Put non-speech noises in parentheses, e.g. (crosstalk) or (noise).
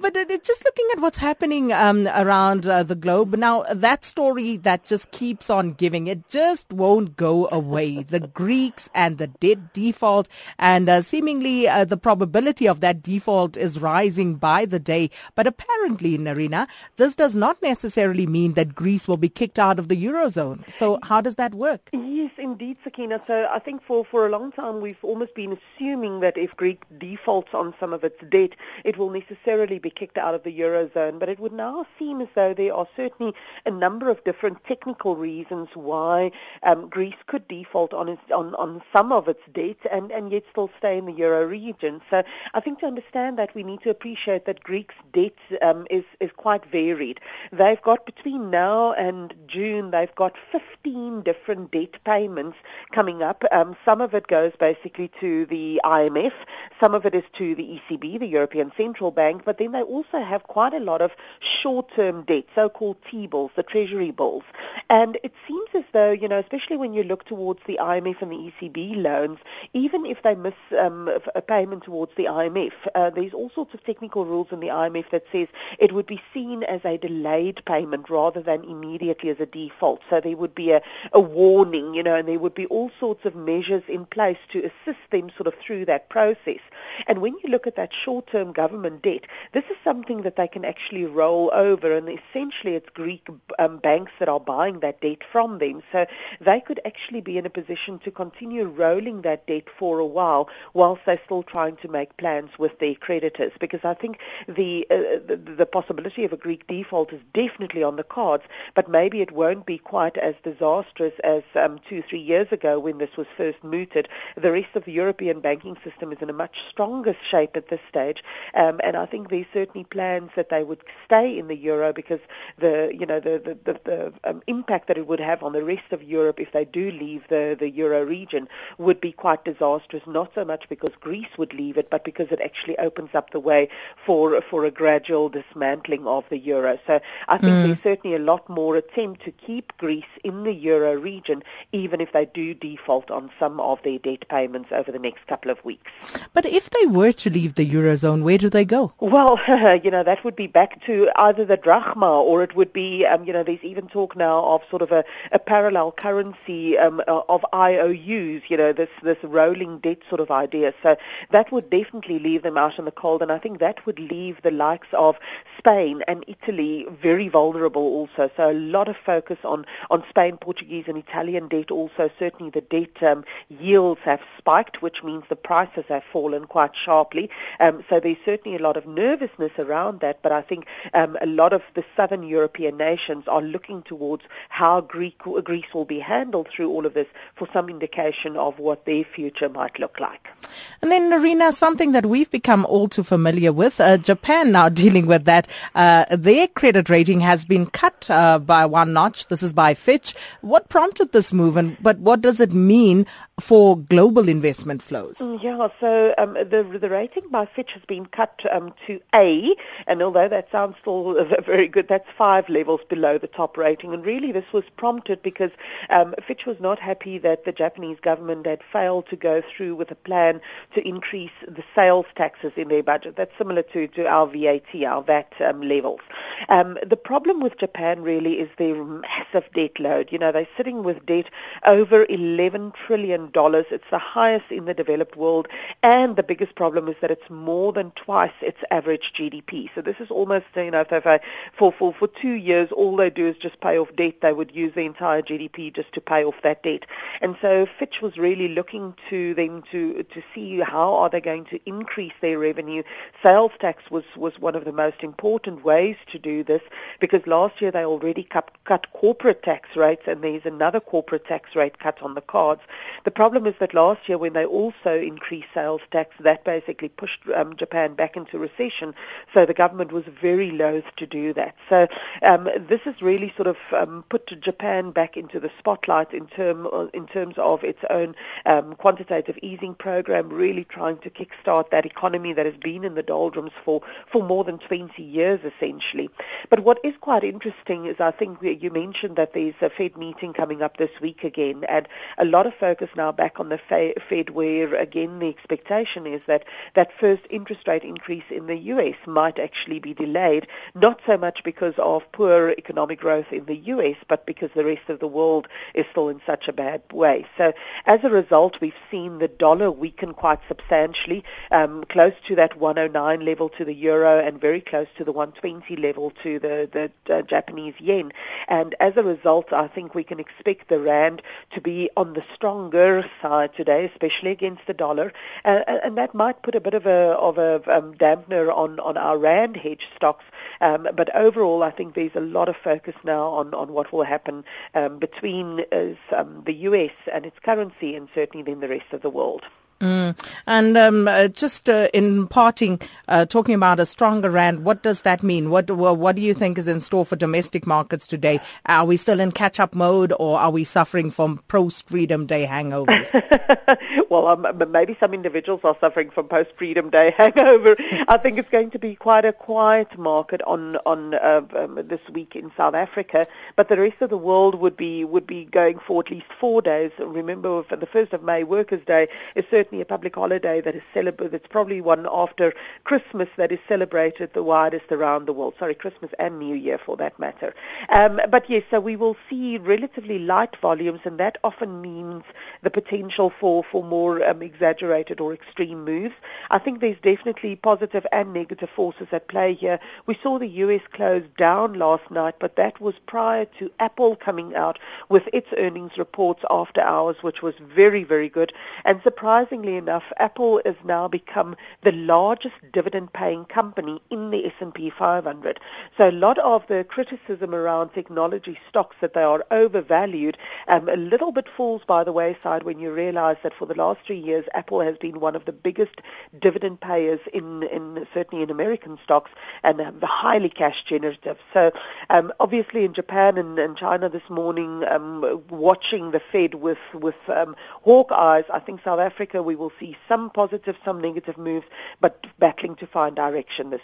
But just looking at what's happening um, around uh, the globe now, that story that just keeps on giving, it just won't go away. The Greeks and the debt default, and uh, seemingly uh, the probability of that default is rising by the day. But apparently, Nerina, this does not necessarily mean that Greece will be kicked out of the eurozone. So, how does that work? Yes, indeed, Sakina. So, I think for for a long time we've almost been assuming that if Greek defaults on some of its debt, it will necessarily be kicked out of the Eurozone, but it would now seem as though there are certainly a number of different technical reasons why um, Greece could default on, its, on, on some of its debt and, and yet still stay in the Euro region. So I think to understand that we need to appreciate that Greece's debt um, is, is quite varied. They've got between now and June, they've got 15 different debt payments coming up. Um, some of it goes basically to the IMF, some of it is to the ECB, the European Central Bank, but then they also have quite a lot of short-term debt, so-called T-bills, the treasury bills. And it seems as though, you know, especially when you look towards the IMF and the ECB loans, even if they miss um, a payment towards the IMF, uh, there's all sorts of technical rules in the IMF that says it would be seen as a delayed payment rather than immediately as a default. So there would be a, a warning, you know, and there would be all sorts of measures in place to assist them sort of through that process. And when you look at that short-term government debt, this is something that they can actually roll over, and essentially it's Greek um, banks that are buying that debt from them. So they could actually be in a position to continue rolling that debt for a while whilst they're still trying to make plans with their creditors. Because I think the, uh, the, the possibility of a Greek default is definitely on the cards, but maybe it won't be quite as disastrous as um, two, three years ago when this was first mooted. The rest of the European banking system is in a much stronger shape at this stage, um, and I think there's certainly plans that they would stay in the euro because the you know the the, the, the um, impact that it would have on the rest of Europe if they do leave the the euro region would be quite disastrous. Not so much because Greece would leave it, but because it actually opens up the way for for a gradual dismantling of the euro. So I think mm. there's certainly a lot more attempt to keep Greece in the euro region, even if they do default on some of their debt payments over the next couple of weeks. But if they were to leave the eurozone, where do they go? Well, (laughs) you know, that would be back to either the drachma or it would be, um, you know, there's even talk now of sort of a, a parallel currency um, uh, of IOUs, you know, this, this rolling debt sort of idea. So that would definitely leave them out in the cold, and I think that would leave the likes of Spain and Italy very vulnerable also. So a lot of focus on, on Spain, Portuguese, and Italian debt also. Certainly the debt um, yields have spiked, which means the prices have fallen quite sharply. Um, so there's certainly a lot of nervousness around that, but I think um, a lot of the southern European nations are looking towards how Greek, Greece will be handled through all of this for some indication of what their future might look like. And then, Nerina, something that we've become all too familiar with, uh, Japan now (laughs) dealing with that. Uh, their credit rating has been cut uh, by one notch. This is by Fitch. What prompted this move, and but what does it mean for global investment flows? Mm, yeah, so um, the the rating by Fitch has been cut um, to A, and although that sounds still (laughs) very good, that's five levels below the top rating. And really, this was prompted because um, Fitch was not happy that the Japanese government had failed to go through with a plan to increase the sales taxes in their budget. That's similar to, to our VAT, our VAT um, levels. Um, the problem with Japan really is their massive debt load. You know, they're sitting with debt over 11 trillion It's the highest in the developed world, and the biggest problem is that it's more than twice its average GDP. So this is almost, you know, for for for two years, all they do is just pay off debt. They would use the entire GDP just to pay off that debt. And so Fitch was really looking to them to to see how are they going to increase their revenue. Sales tax was was one of the most important ways to do this because last year they already cut cut corporate tax rates, and there's another corporate tax rate cut on the cards. The problem is that last year when they also increased sales tax, that basically pushed um, Japan back into recession. So the government was very loath to do that. So um, this has really sort of um, put Japan back into the spotlight in, term, uh, in terms of its own um, quantitative easing program, really trying to kickstart that economy that has been in the doldrums for, for more than 20 years essentially. But what is quite interesting is I think you mentioned that there's a Fed meeting coming up this week again, and a lot of focus now back on the Fed, where again the expectation is that that first interest rate increase in the U.S. might actually be delayed, not so much because of poor economic growth in the U.S., but because the rest of the world is still in such a bad way. So as a result, we've seen the dollar weaken quite substantially, um, close to that 109 level to the euro and very close to the 120 level to the, the uh, Japanese yen. And as a result, I think we can expect the rand to be on the stronger side today, especially against the dollar, uh, and that might put a bit of a of a um, dampener on on our rand hedge stocks. Um, but overall, I think there's a lot of focus now on on what will happen um, between uh, um, the U.S. and its currency, and certainly then the rest of the world. Mm. And um, uh, just uh, in parting, uh, talking about a stronger rand, what does that mean? What what do you think is in store for domestic markets today? Are we still in catch-up mode, or are we suffering from post-Freedom Day hangovers? (laughs) well, um, maybe some individuals are suffering from post-Freedom Day (laughs) hangover. I think it's going to be quite a quiet market on on uh, um, this week in South Africa, but the rest of the world would be would be going for at least four days. Remember, for the first of May, Workers' Day is certainly certainly a public holiday that is celebrated. It's probably one after Christmas that is celebrated the widest around the world. Sorry, Christmas and New Year for that matter. Um, but yes, so we will see relatively light volumes, and that often means the potential for for more um, exaggerated or extreme moves. I think there's definitely positive and negative forces at play here. We saw the U.S. close down last night, but that was prior to Apple coming out with its earnings reports after hours, which was very, very good. And surprising Interestingly enough, Apple has now become the largest dividend-paying company in the S&P 500. So a lot of the criticism around technology stocks that they are overvalued um, a little bit falls by the wayside when you realize that for the last three years, Apple has been one of the biggest dividend payers in, in certainly in American stocks and um, highly cash generative. So um, obviously in Japan and, and China this morning, um, watching the Fed with, with um, hawk eyes, I think South Africa we will see some positive, some negative moves, but battling to find direction this